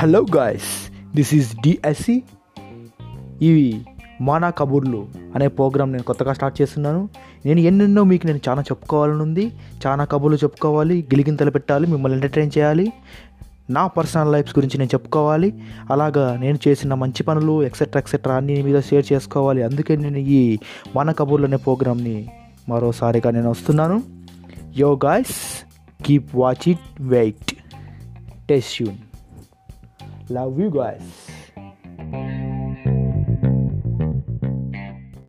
Hello guys this is DSC ఇవి మానా కబుర్లు అనే ప్రోగ్రామ్ నేను కొత్తగా స్టార్ట్ చేస్తున్నాను. నేను ఎన్నెన్నో మీకు నేను చాలా చెప్పుకోవాలని ఉంది చాలా కబుర్లు చెప్పుకోవాలి గిలిగింతలు పెట్టాలి మిమ్మల్ని ఎంటర్టైన్ చేయాలి. నా పర్సనల్ లైఫ్స్ గురించి నేను చెప్పుకోవాలి. అలాగా నేను చేసిన మంచి పనులు ఎక్సెట్రా ఎక్సెట్రా అన్ని మీద షేర్ చేసుకోవాలి. అందుకే నేను ఈ మన కబుర్లు అనే ప్రోగ్రామ్ని మరోసారిగా నేను వస్తున్నాను. Yo guys keep watch it wait test Yoon love you guys